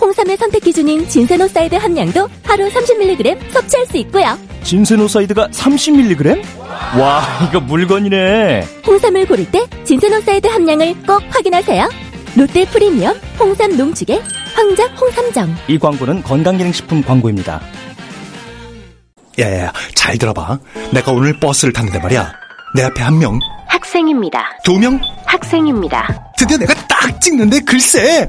홍삼의 선택 기준인 진세노사이드 함량도 하루 30mg 섭취할 수 있고요. 진세노사이드가 30mg? 와, 이거 물건이네. 홍삼을 고를 때 진세노사이드 함량을 꼭 확인하세요. 롯데 프리미엄 홍삼 농축액 황작 홍삼정. 이 광고는 건강기능식품 광고입니다. 야야야, 잘 들어봐. 내가 오늘 버스를 탔는데 말이야. 내 앞에 한 명, 학생입니다. 두 명, 학생입니다. 드디어 내가 딱 찍는데 글쎄!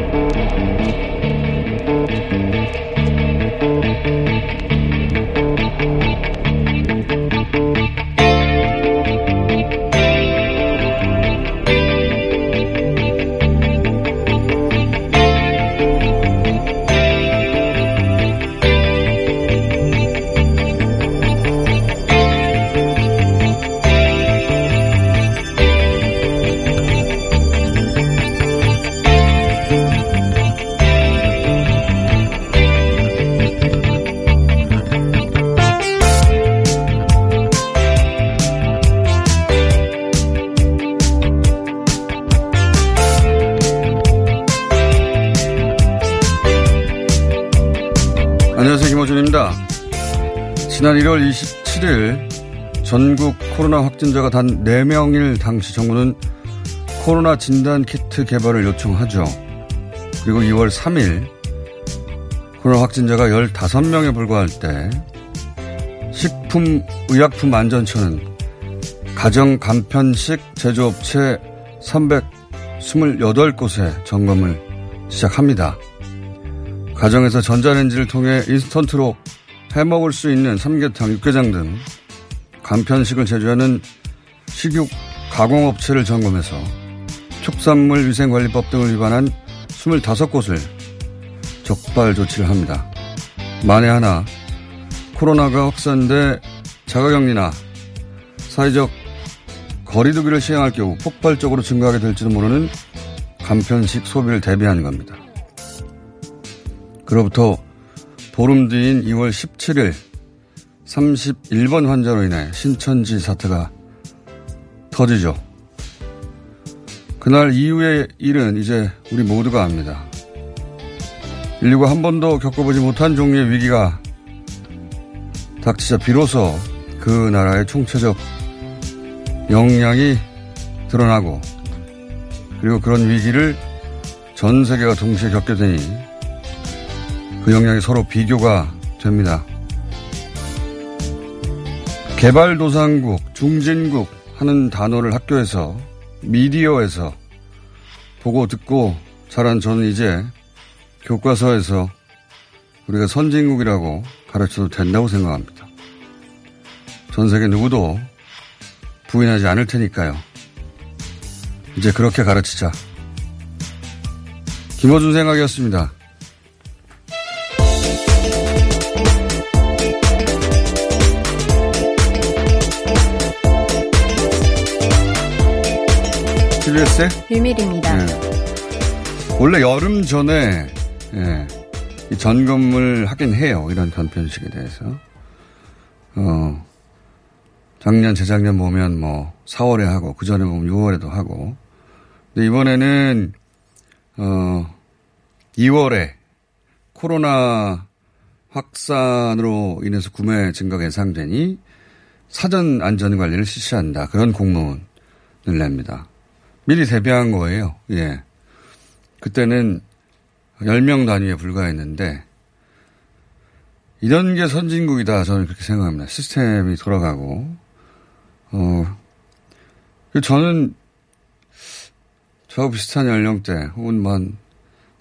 1월 27일 전국 코로나 확진자가 단 4명일 당시 정부는 코로나 진단 키트 개발을 요청하죠. 그리고 2월 3일 코로나 확진자가 15명에 불과할 때 식품의약품안전처는 가정 간편식 제조업체 328곳에 점검을 시작합니다. 가정에서 전자레인지를 통해 인스턴트로 해먹을 수 있는 삼계탕, 육개장 등 간편식을 제조하는 식육 가공업체를 점검해서 축산물 위생관리법 등을 위반한 25곳을 적발 조치를 합니다. 만에 하나 코로나가 확산돼 자가격리나 사회적 거리두기를 시행할 경우 폭발적으로 증가하게 될지도 모르는 간편식 소비를 대비하는 겁니다. 그로부터 보름 뒤인 2월 17일 31번 환자로 인해 신천지 사태가 터지죠. 그날 이후의 일은 이제 우리 모두가 압니다. 인류가 한 번도 겪어보지 못한 종류의 위기가 닥치자 비로소 그 나라의 총체적 역량이 드러나고 그리고 그런 위기를 전 세계가 동시에 겪게 되니 그 역량이 서로 비교가 됩니다. 개발도상국, 중진국 하는 단어를 학교에서, 미디어에서 보고 듣고 자란 저는 이제 교과서에서 우리가 선진국이라고 가르쳐도 된다고 생각합니다. 전 세계 누구도 부인하지 않을 테니까요. 이제 그렇게 가르치자. 김호준 생각이었습니다. TBS의 비밀입니다. 네. 원래 여름 전에 예, 이 점검을 하긴 해요. 이런 간편식에 대해서. 어, 작년, 재작년 보면 뭐 4월에 하고 그 전에 보면 6월에도 하고 근데 이번에는, 어, 2월에 코로나 확산으로 인해서 구매 증가가 예상되니 사전 안전 관리를 실시한다. 그런 공문을 냅니다. 미리 대비한 거예요. 예. 그때는 10명 단위에 불과했는데 이런 게 선진국이다. 저는 그렇게 생각합니다. 시스템이 돌아가고, 어, 저는 저 비슷한 연령대 혹은 만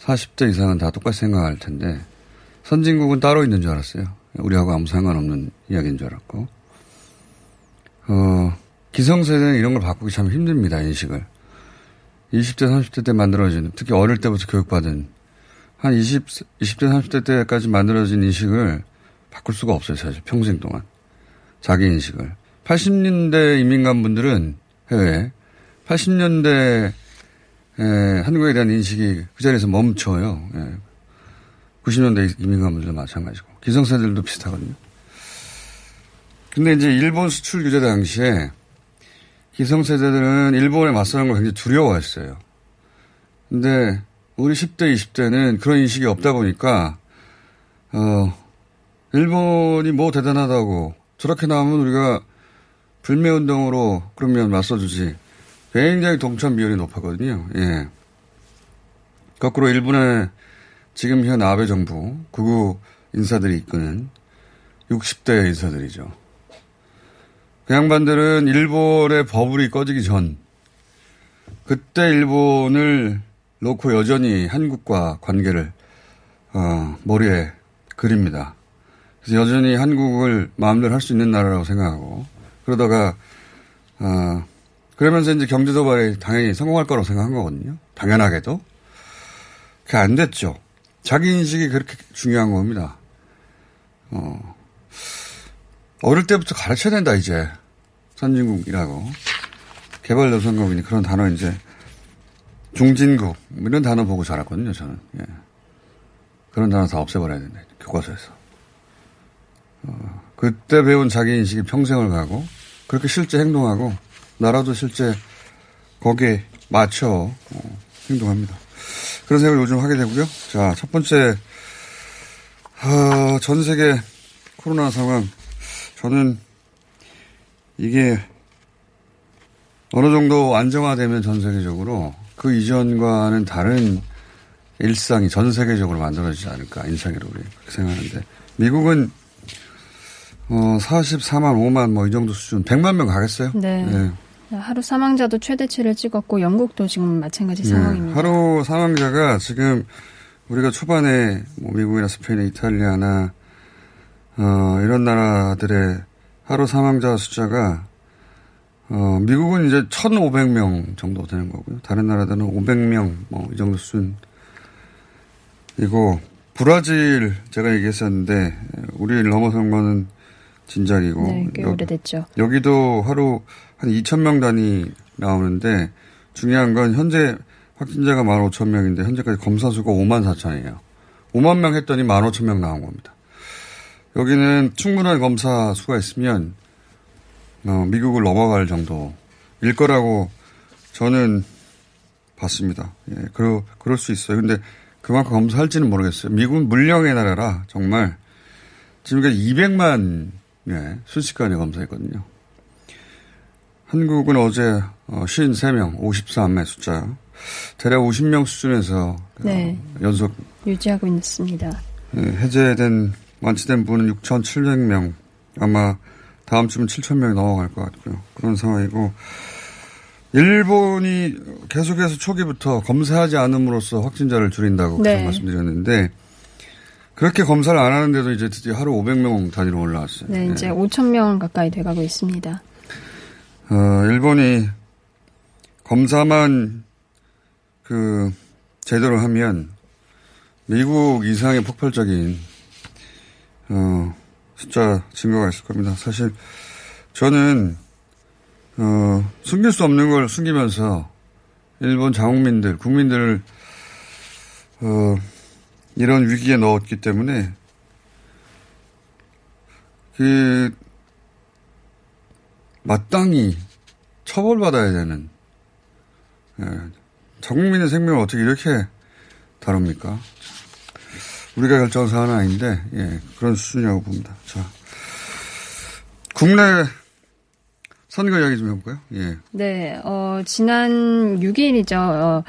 40대 이상은 다 똑같이 생각할 텐데 선진국은 따로 있는 줄 알았어요. 우리하고 아무 상관없는 이야기인 줄 알았고. 어, 기성세대는 이런 걸 바꾸기 참 힘듭니다, 인식을. 20대, 30대 때 만들어진, 특히 어릴 때부터 교육받은, 한 20, 20대, 30대 때까지 만들어진 인식을 바꿀 수가 없어요, 사실. 평생 동안. 자기 인식을. 80년대 이민간 분들은 해외에 80년대 에, 한국에 대한 인식이 그 자리에서 멈춰요. 예. 90년대 이민간 분들도 마찬가지고. 기성세대들도 비슷하거든요. 근데 이제 일본 수출 규제 당시에 기성세대들은 일본에 맞서는 걸 굉장히 두려워했어요. 근데 우리 10대, 20대는 그런 인식이 없다 보니까, 어, 일본이 뭐 대단하다고 저렇게 나오면 우리가 불매운동으로 그러면 맞서주지. 굉장히 동참 비율이 높았거든요. 예. 거꾸로 일본의 지금 현 아베 정부, 구구 인사들이 이끄는 60대 인사들이죠. 그 양반들은 일본의 버블이 꺼지기 전, 그때 일본을 놓고 여전히 한국과 관계를, 어, 머리에 그립니다. 그래서 여전히 한국을 마음대로 할 수 있는 나라라고 생각하고, 그러다가, 어, 그러면서 이제 경제 도발에 당연히 성공할 거라고 생각한 거거든요. 당연하게도. 그게 안 됐죠. 자기 인식이 그렇게 중요한 겁니다. 어, 어릴 때부터 가르쳐야 된다, 이제. 선진국이라고. 개발도상국이니 그런 단어 이제 중진국 뭐 이런 단어 보고 자랐거든요, 저는. 예. 그런 단어 다 없애버려야 된다, 교과서에서. 어, 그때 배운 자기 인식이 평생을 가고 그렇게 실제 행동하고 나라도 실제 거기에 맞춰 어, 행동합니다. 그런 생각을 요즘 하게 되고요. 자, 첫 번째 어, 전 세계 코로나 상황 저는 이게 어느 정도 안정화되면 전 세계적으로 그 이전과는 다른 일상이 전 세계적으로 만들어지지 않을까 인상으로 우리 그렇게 생각하는데 미국은 어 44만 5만 뭐 이 정도 수준 100만 명 가겠어요? 네. 네. 하루 사망자도 최대치를 찍었고 영국도 지금 마찬가지 네. 상황입니다. 하루 사망자가 지금 우리가 초반에 뭐 미국이나 스페인, 이탈리아나 어, 이런 나라들의 하루 사망자 숫자가 어, 미국은 이제 1,500명 정도 되는 거고요. 다른 나라들은 500명 뭐 이 정도 수준이고 브라질 제가 얘기했었는데 우리를 넘어선 거는 진작이고 네, 꽤 여, 오래됐죠. 여기도 하루 한 2,000명 단위 나오는데 중요한 건 현재 확진자가 15,000명인데 현재까지 검사 수가 5만 4천이에요. 5만 명 했더니 15,000명 나온 겁니다. 여기는 충분한 검사 수가 있으면 어, 미국을 넘어갈 정도일 거라고 저는 봤습니다. 예, 그러, 그럴 수 있어요. 근데 그만큼 검사할지는 모르겠어요. 미국은 물량의 나라라 정말 지금까지 200만 예, 순식간에 검사했거든요. 한국은 어제 53명, 53매 숫자. 대략 50명 수준에서 네. 연속 유지하고 있습니다. 예, 해제된 완치된 분은 6,700명. 아마 다음 주면 7,000명이 넘어갈 것 같고요. 그런 상황이고 일본이 계속해서 초기부터 검사하지 않음으로써 확진자를 줄인다고 네. 말씀드렸는데 그렇게 검사를 안 하는데도 이제 드디어 하루 500명 단위로 올라왔어요. 네, 이제 네. 5,000명 가까이 돼가고 있습니다. 어, 일본이 검사만 그 제대로 하면 미국 이상의 폭발적인 어, 숫자 증거가 있을 겁니다. 사실 저는 어, 숨길 수 없는 걸 숨기면서 일본 자국민들, 국민들을 어, 이런 위기에 넣었기 때문에 그 마땅히 처벌받아야 되는 예, 전 국민의 생명을 어떻게 이렇게 다룹니까? 우리가 결정한 사안은 아닌데, 예, 그런 수준이라고 봅니다. 자. 국내 선거 이야기 좀 해볼까요? 예. 네, 어, 지난 6일이죠. 어,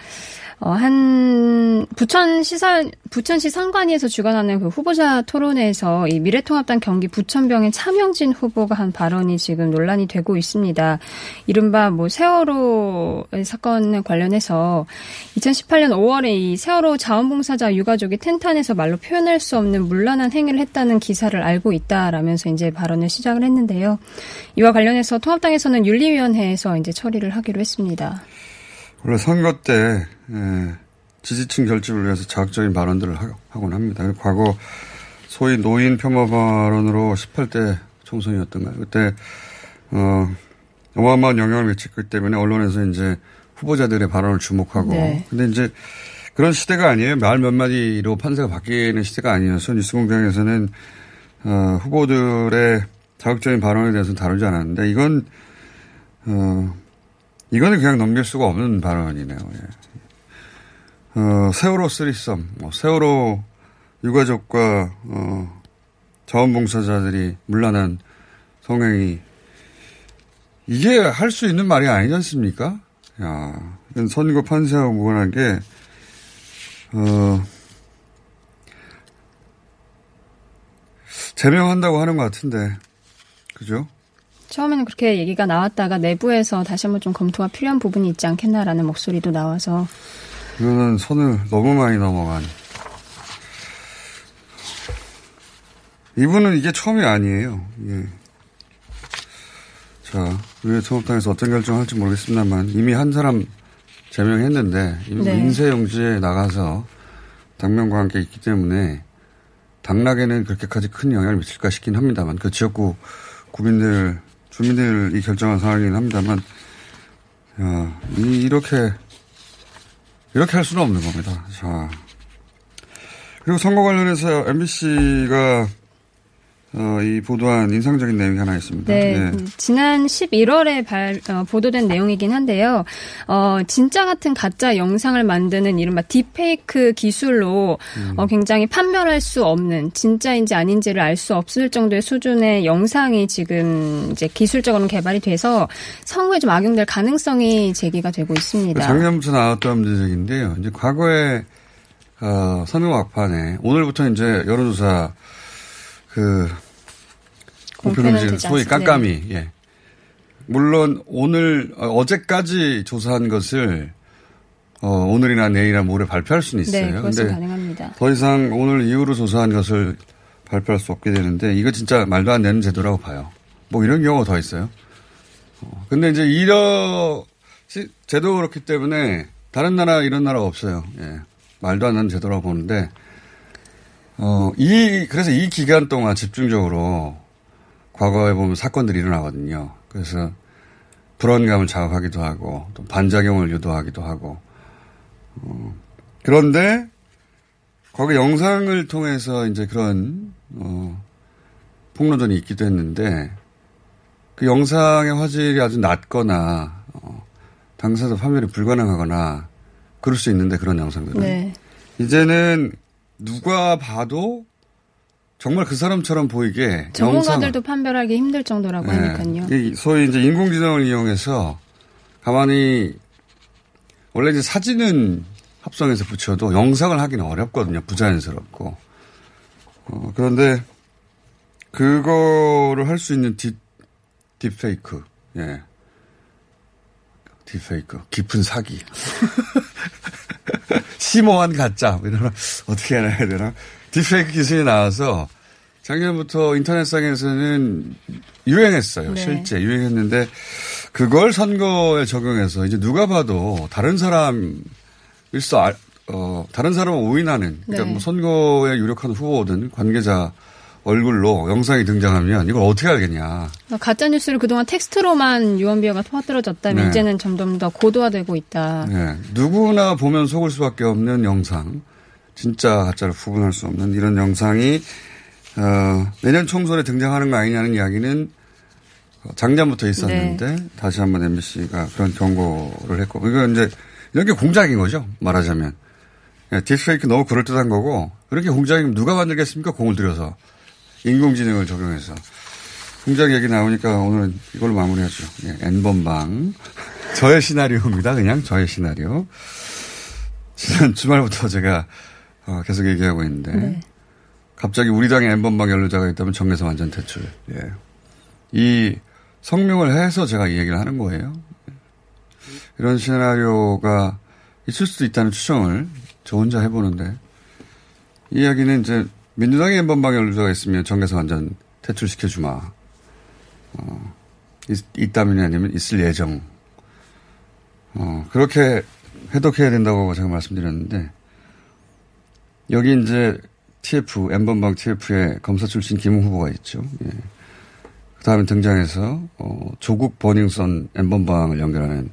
어, 한 부천 시선 부천시 선관위에서 주관하는 그 후보자 토론회에서 이 미래통합당 경기 부천병의 차명진 후보가 한 발언이 지금 논란이 되고 있습니다. 이른바 뭐 세월호 사건 관련해서 2018년 5월에 이 세월호 자원봉사자 유가족이 텐트 안에서 말로 표현할 수 없는 문란한 행위를 했다는 기사를 알고 있다라면서 이제 발언을 시작을 했는데요. 이와 관련해서 통합당에서는 윤리위원회에서 이제 처리를 하기로 했습니다. 원래 선거 때 예, 지지층 결집을 위해서 자극적인 발언들을 하곤 합니다. 과거 소위 노인 폄하 발언으로 18대 총선이었던가요? 그때 어, 어마어마한 영향을 미쳤기 때문에 언론에서 이제 후보자들의 발언을 주목하고 네. 근데 이제 그런 시대가 아니에요. 말 몇 마디로 판세가 바뀌는 시대가 아니어서 뉴스 공장에서는 어, 후보들의 자극적인 발언에 대해서는 다루지 않았는데 이건 어, 이거는 그냥 넘길 수가 없는 발언이네요. 예. 어, 세월호 쓰리썸, 뭐 세월호 유가족과 어, 자원봉사자들이 물란한 성행이 이게 할 수 있는 말이 아니지 않습니까? 야, 선거 판세하고 무관한 게, 어, 제명한다고 하는 것 같은데, 그죠? 처음에는 그렇게 얘기가 나왔다가 내부에서 다시 한번 좀 검토가 필요한 부분이 있지 않겠나라는 목소리도 나와서 이거는 선을 너무 많이 넘어간 이분은 이게 처음이 아니에요. 예. 자, 우리 통합당에서 어떤 결정할지 모르겠습니다만 이미 한 사람 제명했는데 이미 네. 민세용지에 나가서 당면과 함께 있기 때문에 당락에는 그렇게까지 큰 영향을 미칠까 싶긴 합니다만 그 지역구 국민들 주민들이 결정한 상황이긴 합니다만, 야, 이, 이렇게, 이렇게 할 수는 없는 겁니다. 자. 그리고 선거 관련해서 MBC가 어, 이 보도한 인상적인 내용이 하나 있습니다. 네, 네. 지난 11월에 발, 어, 보도된 내용이긴 한데요. 어, 진짜 같은 가짜 영상을 만드는 이른바 딥페이크 기술로 음. 어, 굉장히 판별할 수 없는 진짜인지 아닌지를 알 수 없을 정도의 수준의 영상이 지금 이제 기술적으로 개발이 돼서 선거에 좀 악용될 가능성이 제기가 되고 있습니다. 작년부터 나왔던 지적인데요. 이제 과거에 어, 선거 막판에 오늘부터 이제 여론조사 그 공표는 소위 깜깜이 네. 예. 물론 오늘 어, 어제까지 조사한 것을 어, 오늘이나 내일이나 모레 발표할 수는 있어요. 네, 그것은 가능합니다. 더 이상 오늘 이후로 조사한 것을 발표할 수 없게 되는데 이거 진짜 말도 안 되는 제도라고 봐요. 뭐 이런 경우가 더 있어요. 어, 근데 이제 이런 제도가 그렇기 때문에 다른 나라 이런 나라가 없어요. 예. 말도 안 되는 제도라고 보는데 어, 이, 그래서 이 기간 동안 집중적으로 과거에 보면 사건들이 일어나거든요. 그래서 불안감을 자극하기도 하고 또 반작용을 유도하기도 하고 어, 그런데 거기 영상을 통해서 이제 그런 어, 폭로전이 있기도 했는데 그 영상의 화질이 아주 낮거나 어, 당사자 판별이 불가능하거나 그럴 수 있는데 그런 영상들은 네. 이제는 누가 봐도 정말 그 사람처럼 보이게 전문가들도 영상, 판별하기 힘들 정도라고 네. 하니까요. 소위 이제 인공지능을 이용해서 가만히 원래 이제 사진은 합성해서 붙여도 영상을 하기는 어렵거든요. 부자연스럽고. 어, 그런데 그거를 할 수 있는 딥, 딥페이크. 예. 딥페이크. 깊은 사기. 심오한 가짜. 뭐 이런, 어떻게 해야 되나. 딥페이크 기술이 나와서 작년부터 인터넷상에서는 유행했어요. 네. 실제 유행했는데 그걸 선거에 적용해서 이제 누가 봐도 다른 사람일 수, 알, 어, 다른 사람을 오인하는 그러니까 네. 뭐 선거에 유력한 후보든 관계자 얼굴로 영상이 등장하면 이걸 어떻게 알겠냐. 가짜 뉴스를 그동안 텍스트로만 유언비어가 퍼뜨려졌다면 네. 이제는 점점 더 고도화되고 있다. 네. 누구나 보면 속을 수밖에 없는 영상, 진짜 가짜를 구분할 수 없는 이런 영상이 어, 내년 총선에 등장하는 거 아니냐는 이야기는 작년부터 있었는데 네. 다시 한번 MBC가 그런 경고를 했고 이거 이제 이런 게 공작인 거죠. 말하자면. 예, 딥페이크 너무 그럴듯한 거고 그렇게 공작이면 누가 만들겠습니까? 공을 들여서. 인공지능을 적용해서. 공작 얘기 나오니까 오늘은 이걸로 마무리하죠. 예, N번방. 저의 시나리오입니다. 그냥 저의 시나리오. 지난 주말부터 제가 어, 계속 얘기하고 있는데 네. 갑자기 우리 당에 N번방 연루자가 있다면 정에서 완전 퇴출. 예. 이 성명을 해서 제가 이 얘기를 하는 거예요. 이런 시나리오가 있을 수도 있다는 추정을 저 혼자 해보는데 이 이야기는 이제 민주당의 N번방 연루자가 있으면 정에서 완전 퇴출시켜주마. 어, 있, 있다면 아니면 있을 예정. 어, 그렇게 해독해야 된다고 제가 말씀드렸는데, 여기 이제 TF, N번방 TF에 검사 출신 김웅 후보가 있죠. 예. 그 다음에 등장해서, 어, 조국 버닝썬 N번방을 연결하는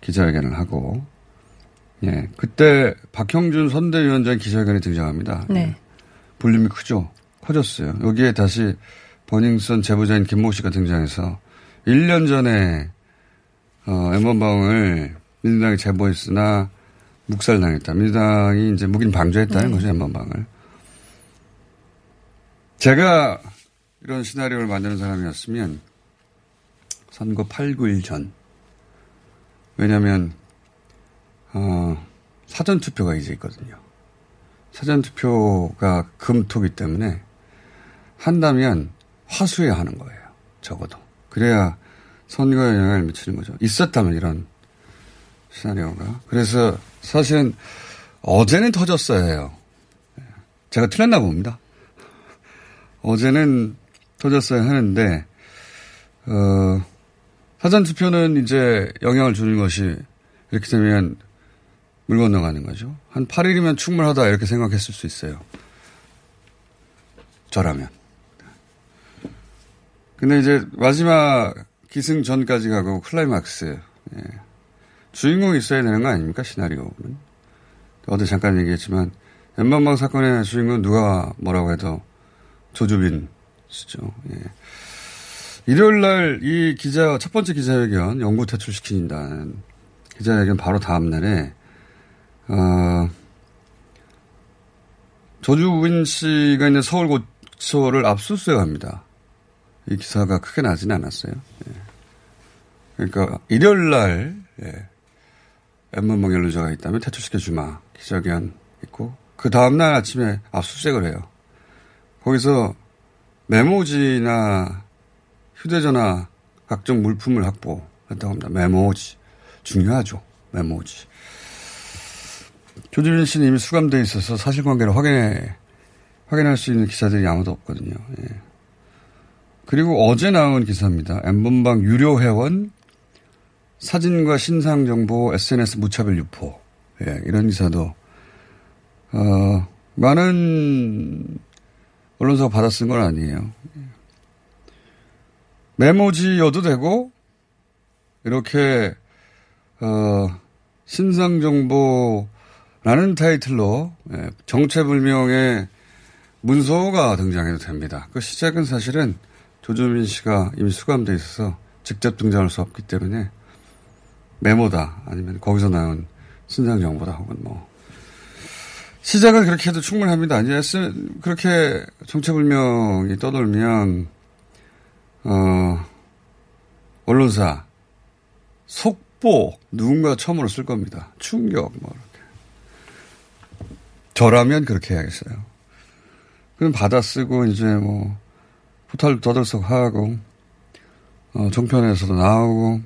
기자회견을 하고, 예. 그때 박형준 선대위원장 기자회견에 등장합니다. 네. 볼륨이 크죠? 커졌어요. 여기에 다시 버닝썬 제보자인 김모 씨가 등장해서 1년 전에 어, 엠번방을 민주당이 제보했으나 묵살당했다. 민주당이 이제 묵인 방조했다는 네. 거죠, 엠번방을. 제가 이런 시나리오를 만드는 사람이었으면 선거 8, 9일 전. 왜냐면, 어, 사전투표가 이제 있거든요. 사전투표가 금토기 때문에 한다면 화수에 하는 거예요. 적어도. 그래야 선거에 영향을 미치는 거죠. 있었다면 이런 시나리오가. 그래서 사실은 어제는 터졌어야 해요. 제가 틀렸나 봅니다. 어제는 터졌어야 하는데, 어, 사전투표는 이제 영향을 주는 것이 이렇게 되면 물 건너가는 거죠. 한 8일이면 충분하다 이렇게 생각했을 수 있어요. 저라면. 근데 이제 마지막 기승 전까지 가고 클라이막스. 예. 주인공이 있어야 되는 거 아닙니까? 시나리오는. 어제 잠깐 얘기했지만 엠번방 사건의 주인공은 누가 뭐라고 해도 조주빈 씨죠. 예. 일요일 날 이 기자 첫 번째 기자회견 영구 퇴출시킨다는 기자회견 바로 다음 날에 어, 조주빈 씨가 있는 서울고소를 압수수색합니다. 이 기사가 크게 나지는 않았어요. 예. 그러니까 일요일 날 예. 엠번방 연루자가 있다면 퇴출시켜 주마 기자회견 있고 그 다음 날 아침에 압수수색을 해요. 거기서 메모지나 휴대전화 각종 물품을 확보했다고 합니다. 메모지 중요하죠. 메모지. 조주빈 씨는 이미 수감돼 있어서 사실관계를 확인해 확인할 수 있는 기사들이 아무도 없거든요. 예. 그리고 어제 나온 기사입니다. 엠번방 유료 회원 사진과 신상 정보 SNS 무차별 유포. 예, 이런 기사도 어, 많은 언론사가 받아 쓴 건 아니에요. 메모지여도 되고 이렇게 어, 신상 정보 라는 타이틀로 예, 정체불명의 문서가 등장해도 됩니다. 그 시작은 사실은 조주민 씨가 이미 수감돼 있어서 직접 등장할 수 없기 때문에 메모다 아니면 거기서 나온 신상 정보다 혹은 뭐 시작은 그렇게 해도 충분합니다. 이제 그렇게 정체불명이 떠돌면 어 언론사 속보 누군가 처음으로 쓸 겁니다. 충격 뭐 저라면 그렇게 해야겠어요. 그럼 받아 쓰고 이제 뭐 포탈 떠들썩 하고 어, 종편에서도 나오고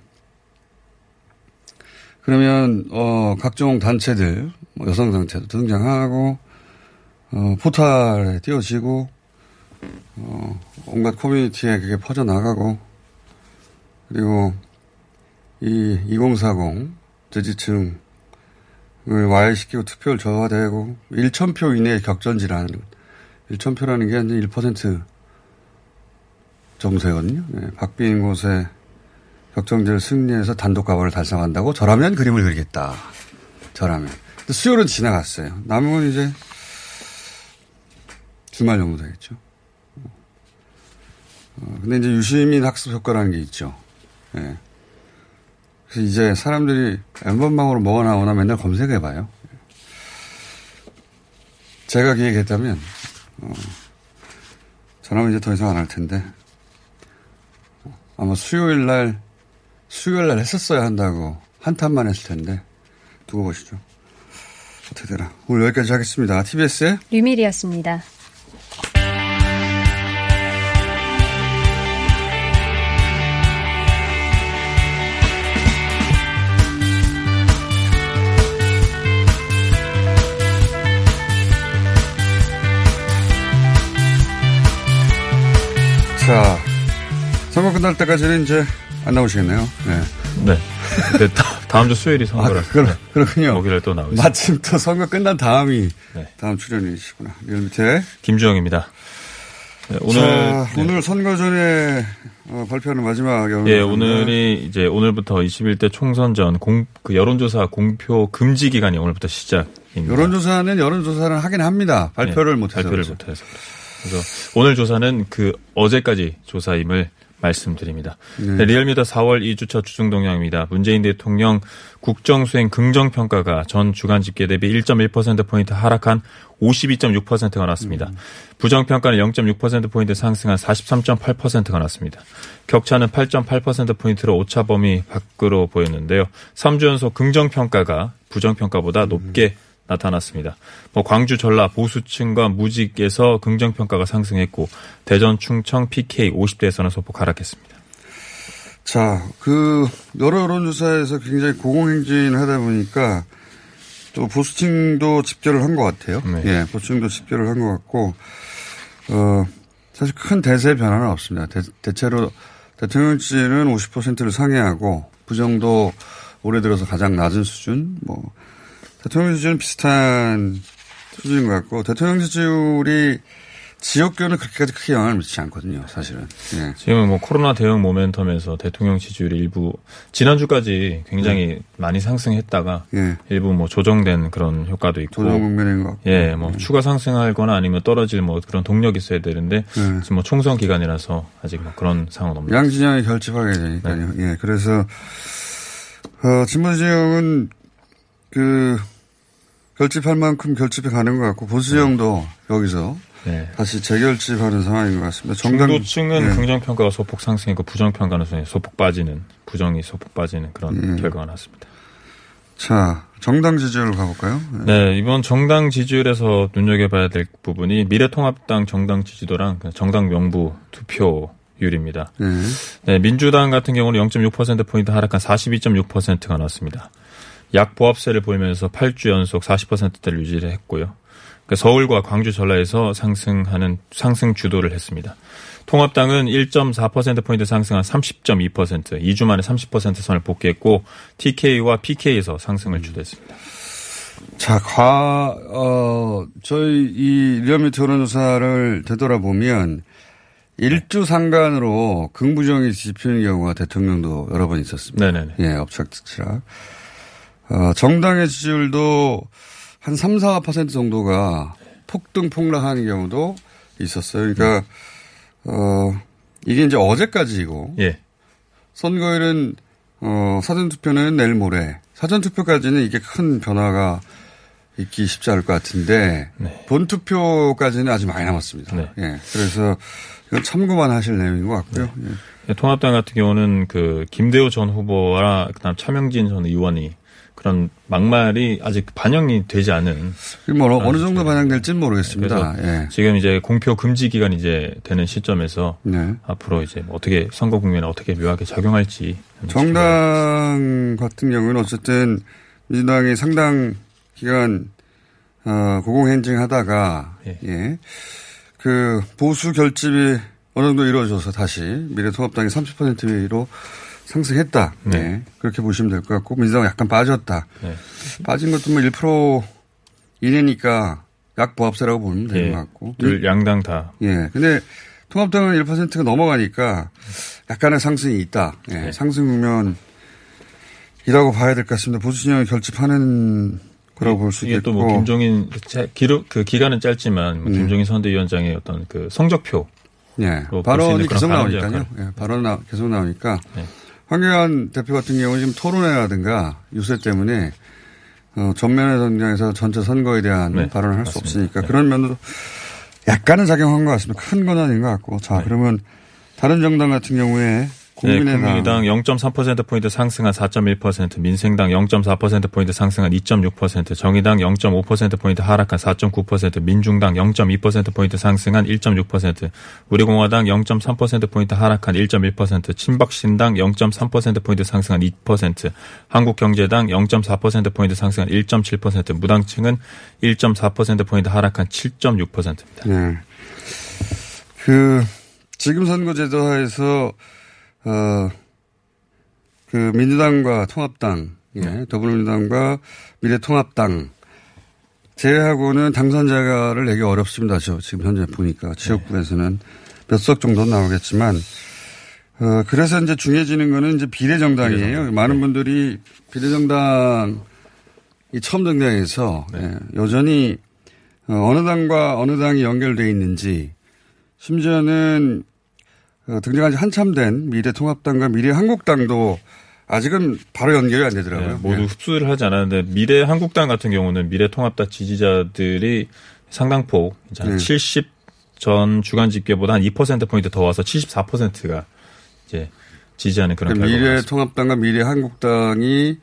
그러면 어, 각종 단체들 뭐 여성 단체도 등장하고 어, 포탈에 띄워지고 어, 온갖 커뮤니티에 그게 퍼져 나가고 그리고 이 2040 지지층을 와해시키고 투표를 저하되고 1,000표 이내의 격전지라는 1,000표라는 게 이제 1% 정도거든요. 네, 박빙인 곳에 격정제를 승리해서 단독 가발을 달성한다고 저라면 그림을 그리겠다. 저라면. 수요일은 지나갔어요. 남은 건 이제 주말 정도 되겠죠. 어, 근데 이제 유시민 학습 효과라는 게 있죠. 예. 이제 사람들이 엠번방으로 뭐가 나오나 맨날 검색해봐요. 제가 기획했다면, 어, 전화면 이제 더 이상 안 할 텐데, 아마 수요일 날, 수요일 날 했었어야 한다고 한탄만 했을 텐데, 두고 보시죠. 어떻게 되나. 오늘 여기까지 하겠습니다. TBS의 류밀이었습니다. 끝날 때까지는 이제 안 나오시겠네요. 네. 네. 다, 다음 주 수요일이 선거라서. 아, 그렇, 그렇군요. 목요일에 또 나오겠습니다. 마침 또 선거 끝난 다음이 네. 다음 출연이시구나. 리얼미터. 김주영입니다. 네, 오늘 자, 네. 오늘 선거 전에 어, 발표하는 마지막 여론. 예, 오늘이 이제 오늘부터 21대 총선 전 공, 그 여론조사 공표 금지 기간이 오늘부터 시작입니다. 여론조사는 여론조사를 하긴 합니다. 발표를 네, 못해서. 발표를 그렇죠. 못해서. 그래서 오늘 조사는 그 어제까지 조사임을 말씀드립니다. 네. 네, 리얼미터 4월 2주차 주중 동향입니다. 문재인 대통령 국정수행 긍정평가가 전 주간 집계 대비 1.1%포인트 하락한 52.6%가 났습니다. 부정평가는 0.6%포인트 상승한 43.8%가 났습니다. 격차는 8.8%포인트로 오차 범위 밖으로 보였는데요. 3주 연속 긍정평가가 부정평가보다 높게 나타났습니다. 뭐 광주 전라 보수층과 무직에서 긍정평가가 상승했고 대전 충청 PK 50대에서는 소폭 하락했습니다. 자, 그 여러 여론조사에서 굉장히 고공행진을 하다 보니까 또 보수층도 집결을 한 것 같아요. 네. 예, 보수층도 집결을 한 것 같고 어 사실 큰 대세 변화는 없습니다. 대, 체로 대통령 지지는 50%를 상회하고 부정도 올해 들어서 가장 낮은 수준. 뭐 대통령 지지율은 비슷한 수준인 것 같고 대통령 지지율이 지역교는 그렇게까지 크게 영향을 미치지 않거든요. 사실은. 예. 지금은 뭐 코로나 대응 모멘텀에서 대통령 지지율이 일부 지난주까지 굉장히 많이 상승했다가 예. 일부 뭐 조정된 그런 효과도 있고 조정 국면인 것. 예, 뭐 추가 상승하거나 아니면 떨어질 뭐 그런 동력이 있어야 되는데 네. 지금 뭐 총선 기간이라서 아직 뭐 그런 상황은 없는 양 진영이 결집하게 되니까요. 예, 그래서 어, 진보 진영은 그 결집할 만큼 결집해 가는 것 같고 보수 진영도 여기서 네. 다시 재결집하는 상황인 것 같습니다. 중도층은 예. 긍정평가가 소폭 상승했고 부정평가는 소폭 빠지는 부정이 소폭 빠지는 그런 예. 결과가 났습니다. 자 정당 지지율 가볼까요? 예. 네, 이번 정당 지지율에서 눈여겨봐야 될 부분이 미래통합당 정당 지지도랑 그 정당 명부 투표율입니다. 예. 네, 민주당 같은 경우는 0.6%포인트 하락한 42.6%가 나왔습니다. 약 보합세를 보이면서 8주 연속 40%대를 유지를 했고요. 그러니까 서울과 광주 전라에서 상승하는 상승 주도를 했습니다. 통합당은 1.4%포인트 상승한 30.2%, 2주 만에 30% 선을 복귀했고 TK와 PK에서 상승을 주도했습니다. 자, 과, 어, 저희 이 리얼미터 여론조사를 되돌아보면 일주 상간으로 긍부정이 뒤집히는 경우가 대통령도 여러 번 있었습니다. 네네네. 예, 엎착지치락. 어, 정당의 지지율도 한 3, 4% 정도가 폭등 폭락하는 경우도 있었어요. 그러니까, 어, 이게 이제 어제까지이고. 예. 선거일은, 어, 사전 투표는 내일 모레. 사전 투표까지는 이게 큰 변화가 있기 쉽지 않을 것 같은데. 네. 본 투표까지는 아직 많이 남았습니다. 네. 예. 그래서 이건 참고만 하실 내용인 것 같고요. 예. 통합당 같은 경우는 그 김대호 전 후보와 그다음 차명진 전 의원이 그런 막말이 아직 반영이 되지 않은 뭐 어느 정도 반영될지는 모르겠습니다. 예. 지금 이제 공표 금지 기간이 이제 되는 시점에서 네. 앞으로 이제 뭐 어떻게 선거 국면에 어떻게 묘하게 작용할지 정당 같은 경우는 어쨌든 민주당이 상당 기간 어, 고공행진 하다가 예. 그 보수 결집이 어느 정도 이루어져서 다시 미래통합당이 30%로 상승했다. 네. 예. 그렇게 보시면 될 것 같고 민주당은 약간 빠졌다. 네. 빠진 것도 뭐 1% 이내니까 약 보합세라고 보면 되는 예. 것 같고. 둘 양당 다 예. 근데 통합당은 1%가 넘어가니까 약간의 상승이 있다. 예. 네. 상승 국면이라고 봐야 될 것 같습니다. 보수진영을 결집하는 거라고 볼 수도 이게 있고. 또뭐 김종인 자- 기록 그 기간은 짧지만 뭐 음. 김종인 선대위원장의 어떤 그 성적표 예. 로 볼수 발언이 계속 나오니까요. 예. 발언 나, 계속 나오니까 네. 황교안 대표 같은 경우는 지금 토론회라든가 유세 때문에 어, 전면에 등장해서 전체 선거에 대한 네, 발언을 할 수. 없으니까 네. 그런 면으로 약간은 작용한 것 같습니다. 큰 건 아닌 것 같고. 자, 그러면 다른 정당 같은 경우에 네, 국민의당. 국민의당 0.3%포인트 상승한 4.1%, 민생당 0.4%포인트 상승한 2.6%, 정의당 0.5%포인트 하락한 4.9%, 민중당 0.2%포인트 상승한 1.6%, 우리공화당 0.3%포인트 하락한 1.1%, 친박신당 0.3%포인트 상승한 2%, 한국경제당 0.4%포인트 상승한 1.7%, 무당층은 1.4%포인트 하락한 7.6%입니다. 네. 그, 지금 선거제도 하에서, 어, 그 민주당과 통합당, 예, 더불어민주당과 미래통합당 제외하고는 당선자를 내기 어렵습니다. 저 지금 현재 보니까 지역구에서는 몇 석 정도 나오겠지만, 어, 그래서 이제 중요해지는 거는 이제 비례정당이에요. 많은 분들이 비례정당이 처음 등장해서 예, 여전히 어, 어느 당과 어느 당이 연결돼 있는지 심지어는 어, 등장한 지 한참 된 미래통합당과 미래한국당도 아직은 바로 연결이 안 되더라고요. 네, 모두 예. 흡수를 하지 않았는데 미래 한국당 같은 경우는 미래 통합당 지지자들이 상당폭 이제 한 네. 70전 주간 집계보다 한 2% 포인트 더 와서 74%가 이제 지지하는 그런 그러니까. 미래통합당과 미래한국당이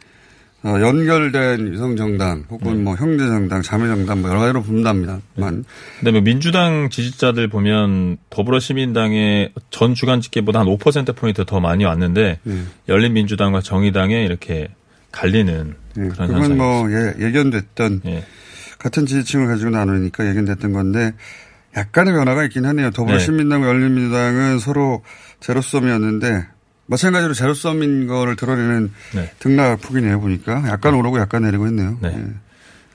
어, 연결된 위성정당 혹은 네. 뭐 형제정당, 자매정당 뭐 여러 가지로 분답니다만 근데 뭐 민주당 지지자들 보면 더불어시민당의 전 주간 집계보다 한 5% 포인트 더 많이 왔는데 네. 열린민주당과 정의당에 이렇게 갈리는 그런 그건 뭐 예, 예견됐던 예. 같은 지지층을 가지고 나누니까 예견됐던 건데 약간의 변화가 있긴 하네요. 더불어시민당과 열린민주당은 서로 제로섬이었는데 마찬가지로 제로섬인 거를 드러내는 네. 등락 폭이네요 보니까 약간 오르고 약간 내리고 했네요. 네. 예.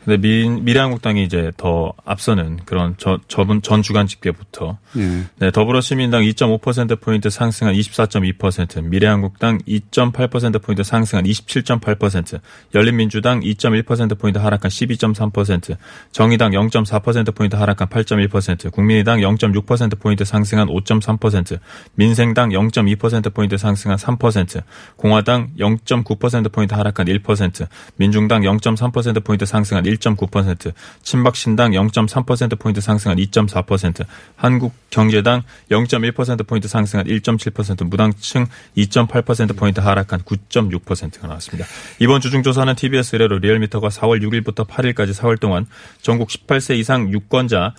근데 미, 미래한국당이 이제 더 앞서는 그런 저, 저분 전 주간 집계부터 예. 네, 더불어시민당 2.5%포인트 상승한 24.2%, 미래한국당 2.8%포인트 상승한 27.8%, 열린민주당 2.1%포인트 하락한 12.3%, 정의당 0.4%포인트 하락한 8.1%, 국민의당 0.6%포인트 상승한 5.3%, 민생당 0.2%포인트 상승한 3%, 공화당 0.9%포인트 하락한 1%, 민중당 0.3%포인트 상승한 1.9%, 친박신당 0.3%포인트 상승한 2.4%, 한국경제당 0.1%포인트 상승한 1.7%, 무당층 2.8%포인트 하락한 9.6%가 나왔습니다. 이번 주중조사는 TBS 의뢰로 리얼미터가 4월 6일부터 8일까지 4월 동안 전국 18세 이상 유권자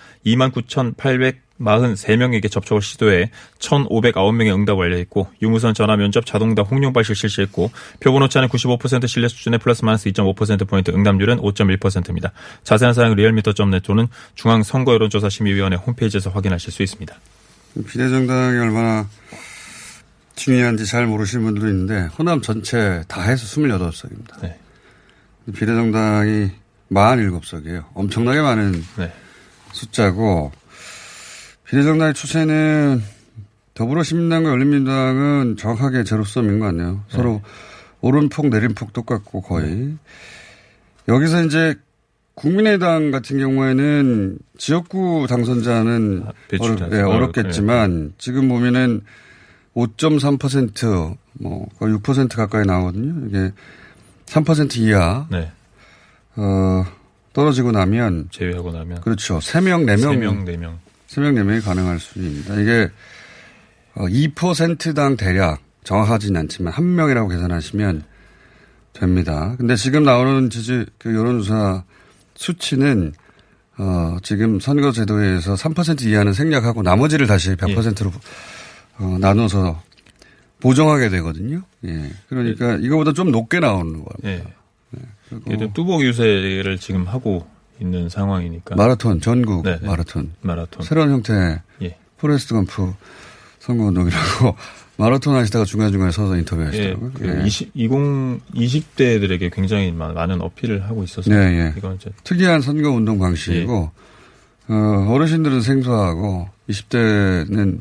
29,843명에게 접촉을 시도해 1,509명의 응답 완료했고 유무선 전화 면접 자동답 홍룡 발실 실시했고 표본 오차는 95% 신뢰 수준의 플러스 마이너스 2.5%포인트 응답률은 5.1%입니다. 자세한 사항은 리얼미터.net 또는 중앙 선거 여론조사 심의위원회 홈페이지에서 확인하실 수 있습니다. 비례정당이 얼마나 중요한지 잘 모르시는 분들도 있는데 호남 전체 다 해서 28석입니다. 네. 비례정당이 47석이에요. 엄청나게 많은 네. 숫자고 비례정당의 추세는 더불어시민당과 열린민주당은 정확하게 제로섬인 것 같네요. 서로 오른폭 내림폭 똑같고 거의. 여기서 이제 국민의당 같은 경우에는 지역구 당선자는 배출이 어렵, 안 네. 어렵겠지만 지금 보면은 5.3%뭐 거의 6% 가까이 나오거든요. 이게 3% 이하 네. 어, 떨어지고 나면 제외하고 나면 그렇죠. 3명, 4명 3명, 4명. 3명, 4명이 가능할 수 있습니다. 이게 어, 2%당 대략 정확하지는 않지만 한 명이라고 계산하시면 됩니다. 근데 지금 나오는 지지 그 여론조사 수치는 어, 지금 선거제도에서 3% 이하는 생략하고 나머지를 다시 100%로 어, 나눠서 보정하게 되거든요. 예. 그러니까 이거보다 좀 높게 나오는 거예요. 예. 그리고 얘들 뚜벅 유세를 지금 하고 있는 상황이니까. 마라톤, 전국 네, 네. 마라톤. 마라톤. 새로운 형태의 예. 포레스트 검프 선거운동이라고 마라톤 하시다가 중간중간에 서서 예, 인터뷰하시더라고요. 그 20, 20, 20 대들에게 굉장히 많- 많은 어필을 하고 있어서. 네, 예. 이건 이제 특이한 선거운동 방식이고, 예. 어, 어르신들은 생소하고, 20대는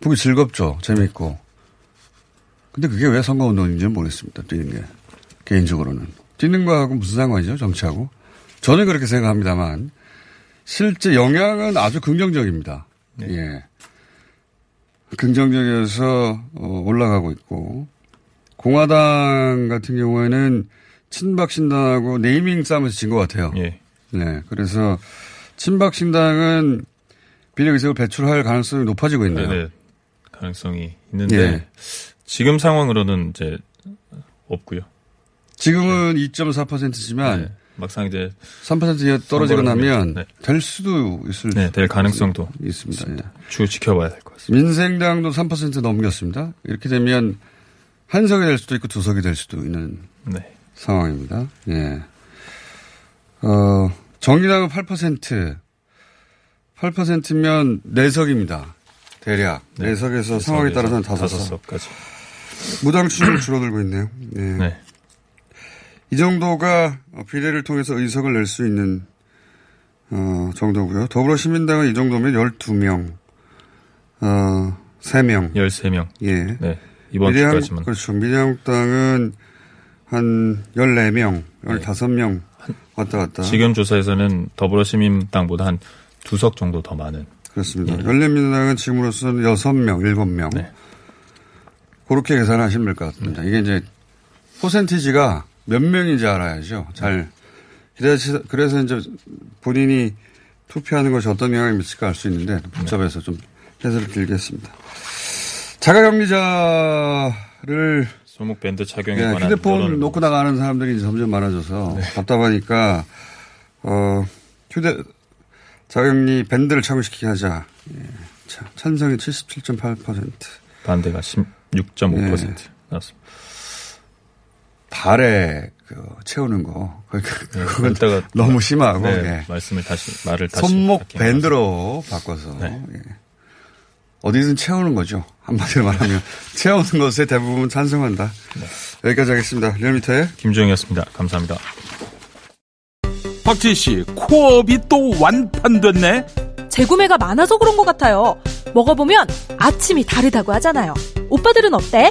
보기 즐겁죠. 재밌고. 근데 그게 왜 선거운동인지는 모르겠습니다. 뛰는 게. 개인적으로는. 뛰는 거하고 무슨 상관이죠? 정치하고. 저는 그렇게 생각합니다만, 실제 영향은 아주 긍정적입니다. 네. 예. 긍정적이어서 어, 올라가고 있고, 공화당 같은 경우에는 친박 신당하고 네이밍 싸움에서 진 것 같아요. 예. 네. 그래서 친박 신당은 비례 의석을 배출할 가능성이 높아지고 있네요. 네, 가능성이 있는데 예. 지금 상황으로는 이제 없고요. 지금은 2.4%지만 네. 막상 이제 3%에 떨어지고 나면 네. 될 수도 있을 네, 될 가능성도 있습니다. 예. 주 지켜봐야 될 것 같습니다. 민생당도 3% 넘겼습니다. 이렇게 되면 한 석이 될 수도 있고 두 석이 될 수도 있는 네. 상황입니다. 예. 어, 정의당은 8%, 8%면 4석입니다. 대략. 네. 4석에서 상황에 따라서는 5석. 석까지. 무당 추진이 줄어들고 있네요. 예. 네. 이 정도가 비례를 통해서 의석을 낼 수 있는 어, 정도고요. 더불어시민당은 이 정도면 12명, 어, 3명. 13명. 예. 네. 이번 미래한, 주까지만. 그렇죠. 미래한국당은 한 14명, 15명 왔다 갔다. 지금 조사에서는 더불어시민당보다 한 두 석 정도 더 많은. 그렇습니다. 열린민주당은 지금으로서는 6명, 7명. 네. 그렇게 계산하시면 될 것 같습니다. 이게 이제 퍼센티지가 몇 명인지 알아야죠. 잘. 그래서, 그래서 이제 본인이 투표하는 것이 어떤 영향을 미칠까 알 수 있는데 복잡해서 좀 해설을 길겠습니다. 자가격리자를 소목 밴드 착용에 예, 관한 휴대폰 놓고 나가는 사람들이 점점 많아져서 네. 답답하니까 어 휴대 자격리 밴드를 착용시키게 하자. 예, 자, 찬성이 77.8%. 반대가 16.5% 네. 나왔습니다. 발에 그 채우는 거. 그- 네, 그건 너무 심하고 네, 예. 말씀을 다시 말을 다시 손목. 밴드로 바꿔서 네. 예. 어디든 채우는 거죠. 한마디로 말하면 채우는 것에 대부분 찬성한다. 여기까지 하겠습니다. 리얼미터의 김주영이었습니다. 감사합니다. 박지희 씨, 코업이 또 완판됐네? 재구매가 많아서 그런 것 같아요. 먹어보면 아침이 다르다고 하잖아요. 오빠들은 어때?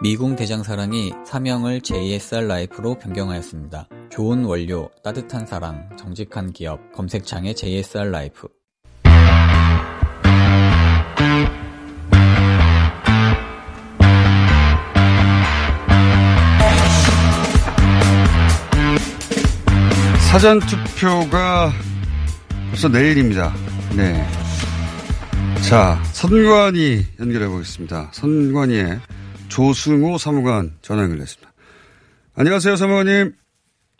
미궁 대장사랑이 사명을 JSR 라이프로 변경하였습니다. 좋은 원료, 따뜻한 사랑, 정직한 기업, 검색창에 JSR 라이프. 사전 투표가 벌써 내일입니다. 네. 자, 선관위 연결해 보겠습니다. 선관위의 조승호 사무관 전화 연결했습니다. 안녕하세요, 사무관님.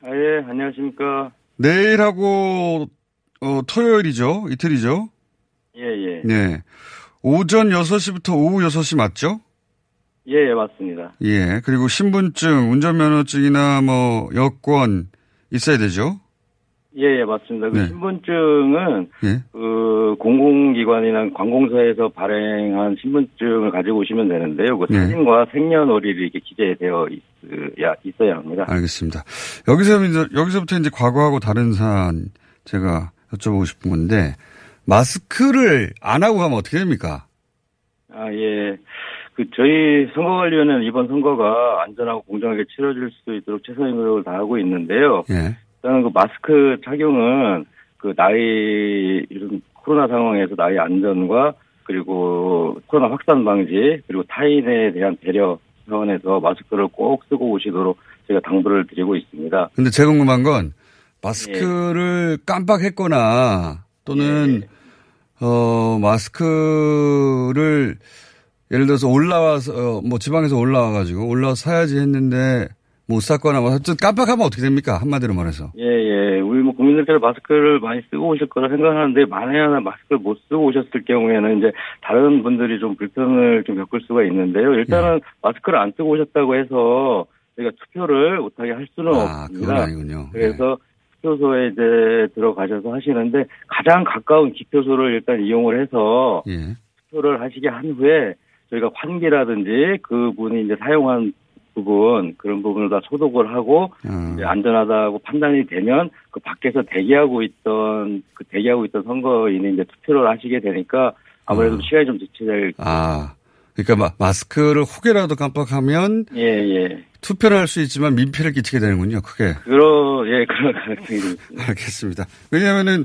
아, 예, 안녕하십니까. 내일하고 어, 토요일이죠? 이틀이죠? 예, 예. 네. 오전 6시부터 오후 6시 맞죠? 예, 예, 맞습니다. 예. 그리고 신분증, 운전면허증이나 뭐 여권 있어야 되죠? 예, 예, 맞습니다. 그 네. 신분증은 예. 그 공공기관이나 관공서에서 발행한 신분증을 가지고 오시면 되는데요. 그 네. 사진과 생년월일이 이렇게 기재되어 있어야, 있어야 합니다. 알겠습니다. 여기서 이제 여기서부터 이제 과거하고 다른 사안 제가 여쭤보고 싶은 건데 마스크를 안 하고 가면 어떻게 됩니까? 아, 예. 그 저희 선거관리위원회는 이번 선거가 안전하고 공정하게 치러질 수 있도록 최선의 노력을 다하고 있는데요. 예. 일단은 그 마스크 착용은 그 나이 이런 코로나 상황에서 나이 안전과 그리고 코로나 확산 방지 그리고 타인에 대한 배려 차원에서 마스크를 꼭 쓰고 오시도록 제가 당부를 드리고 있습니다. 근데 제가 궁금한 건 마스크를 깜빡했거나 또는 어 마스크를 예를 들어서 올라와서 어, 뭐 지방에서 올라와 가지고 올라와 사야지 했는데 못 샀거나 뭐 깜빡하면 어떻게 됩니까? 한마디로 말해서. 예, 예. 우리 뭐 국민들께서 마스크를 많이 쓰고 오실 거라 생각하는데 만에 하나 마스크를 못 쓰고 오셨을 경우에는 이제 다른 분들이 좀 불편을 좀 겪을 수가 있는데요. 일단은 마스크를 안 쓰고 오셨다고 해서 저희가 투표를 못하게 할 수는 아, 없습니다. 그건 아니군요. 그래서 투표소에 이제 들어가셔서 하시는데 가장 가까운 기표소를 일단 이용을 해서 예. 투표를 하시게 한 후에 저희가 환기라든지 그분이 이제 사용한 부분 그런 부분을 다 소독을 하고 음. 안전하다고 판단이 되면 그 밖에서 대기하고 있던 그 대기하고 있던 선거인이 이제 투표를 하시게 되니까 아무래도 시간이 좀 지체될 아. 그러니까 마, 마스크를 혹여라도 깜빡하면 예, 예. 투표를 할 수 있지만 민폐를 끼치게 되는군요. 크게. 그러 예 그런 가능성이 좀 있습니다. 알겠습니다. 왜냐하면은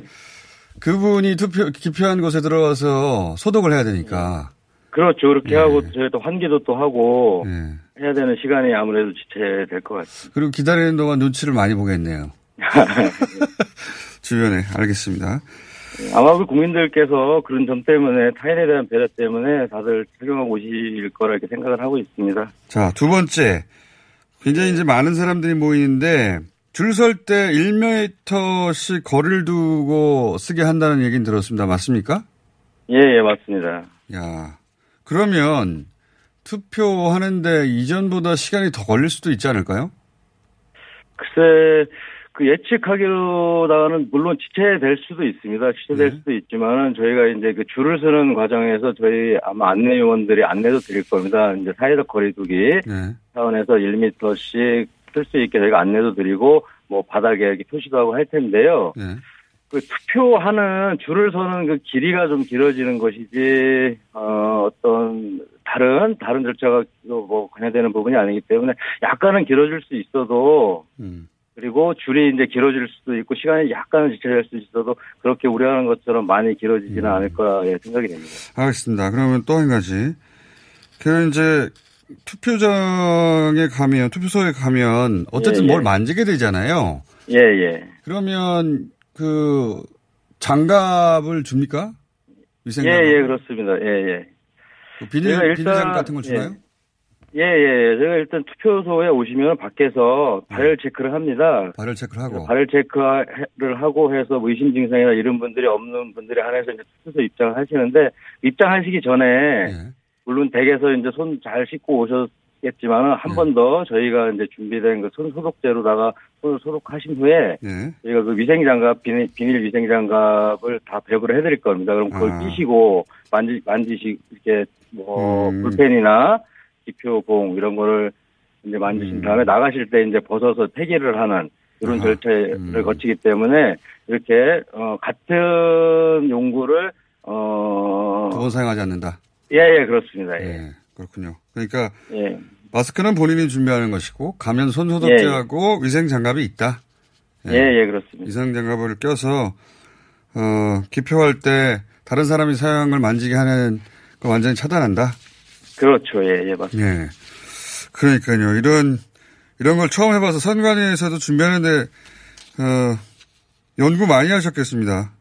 그분이 투표 기표한 곳에 들어가서 소독을 해야 되니까. 그렇죠. 그렇게 예. 하고 저희 또 환기도 또 하고 예. 해야 되는 시간이 아무래도 지체될 것 같습니다. 그리고 기다리는 동안 눈치를 많이 보겠네요. 주변에 알겠습니다. 아마 우리 국민들께서 그런 점 때문에 타인에 대한 배려 때문에 다들 착용하고 오실 거라 이렇게 생각을 하고 있습니다. 자, 두 번째. 굉장히 이제 많은 사람들이 모이는데 줄 설 때 1m씩 거리를 두고 쓰게 한다는 얘기는 들었습니다. 맞습니까? 예, 예, 맞습니다. 야. 그러면 투표하는데 이전보다 시간이 더 걸릴 수도 있지 않을까요? 글쎄, 그 예측하기로다가는 물론 지체될 수도 있습니다. 지체될 네. 수도 있지만은 저희가 이제 그 줄을 서는 과정에서 저희 아마 안내 요원들이 안내도 드릴 겁니다. 이제 사회적 거리두기 네. 차원에서 1m씩 쓸 수 있게 저희가 안내도 드리고 뭐 바닥에 이렇게 표시도 하고 할 텐데요. 네. 그 투표하는 줄을 서는 그 길이가 좀 길어지는 것이지 어 어떤 다른 다른 절차가 뭐 관여되는 부분이 아니기 때문에 약간은 길어질 수 있어도 음. 그리고 줄이 이제 길어질 수도 있고 시간이 약간은 지체될 수 있어도 그렇게 우려하는 것처럼 많이 길어지지는 않을 거라 예, 생각이 됩니다. 알겠습니다. 그러면 또 한 가지. 그 이제 투표장에 가면 투표소에 가면 어쨌든 예, 예. 뭘 만지게 되잖아요. 예, 예. 그러면 그 장갑을 줍니까? 위생 예, 장갑. 예, 그렇습니다. 예, 예. 그 비닐 일단- 비닐장 같은 걸 주나요? 예, 예. 제가 일단 투표소에 오시면 밖에서 발열 체크를 합니다. 발열 체크를 하고. 발열 체크를 하고 해서 뭐 의심 증상이나 이런 분들이 없는 분들에 한해서 이제 투표소 입장을 하시는데 입장하시기 전에 물론 댁에서 이제 손 잘 씻고 오셨 겠지만은 한 번더 저희가 이제 준비된 그 손 소독제로다가 손을 소독하신 후에 네. 저희가 그 위생 장갑 비닐, 비닐 위생 장갑을 다 배부를 해드릴 겁니다. 그럼 그걸 아. 끼시고 만지 만지시 이렇게 뭐 음. 불펜이나 기표봉 이런 거를 이제 만지신 다음에 나가실 때 이제 벗어서 폐기를 하는 이런 음. 아하. 절차를 음. 거치기 때문에 이렇게 어 같은 용구를 어 두번 사용하지 않는다. 예, 예, 그렇습니다. 예. 그렇군요. 그러니까 예. 마스크는 본인이 준비하는 것이고 가면 손 소독제하고 위생 장갑이 있다. 예, 예, 그렇습니다. 위생 장갑을 껴서 어, 기표할 때 다른 사람이 사용을 만지게 하는 거 완전히 차단한다. 그렇죠. 예, 예, 맞습니다. 예. 그러니까요. 이런 이런 걸 처음 해봐서 선관위에서도 준비하는데 어, 연구 많이 하셨겠습니다.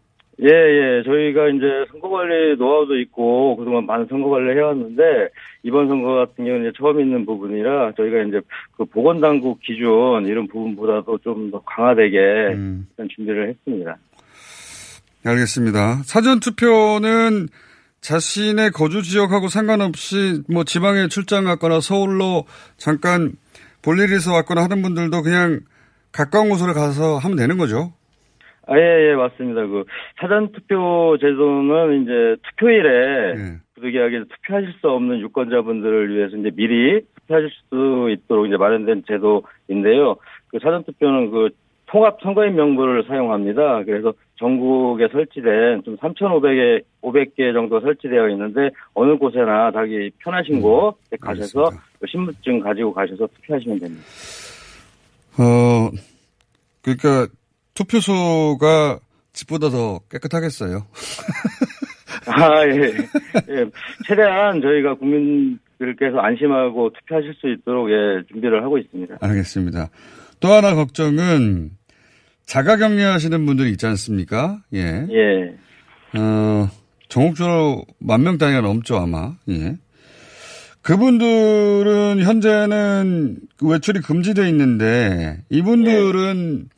예, 예. 저희가 이제 선거관리 노하우도 있고 그동안 많은 선거관리 해왔는데 이번 선거 같은 경우는 처음 있는 부분이라 저희가 이제 그 보건당국 기준 이런 부분보다도 좀 더 강화되게 음. 준비를 했습니다. 알겠습니다. 사전 투표는 자신의 거주 지역하고 상관없이 뭐 지방에 출장 갔거나 서울로 잠깐 볼일이 있어 왔거나 하는 분들도 그냥 가까운 곳으로 가서 하면 되는 거죠. 아, 예, 예, 맞습니다. 그, 사전 투표 제도는 이제 투표일에 네. 부득이하게 투표하실 수 없는 유권자분들을 위해서 이제 미리 투표하실 수 있도록 이제 마련된 제도인데요. 그 사전 투표는 그 통합 선거인 명부를 사용합니다. 그래서 전국에 설치된 좀 3,500개, 500개 정도 설치되어 있는데 어느 곳에나 자기 편하신 곳에 가셔서 그 신분증 가지고 가셔서 투표하시면 됩니다. 어, 그러니까 투표소가 집보다 더 깨끗하겠어요. 아, 예. 예. 최대한 저희가 국민들께서 안심하고 투표하실 수 있도록 예, 준비를 하고 있습니다. 알겠습니다. 또 하나 걱정은 자가 격리 하시는 분들이 있지 않습니까? 예. 예. 어, 전국적으로 만 명 단위가 넘죠, 아마. 예. 그분들은 현재는 그 외출이 금지되어 있는데 이분들은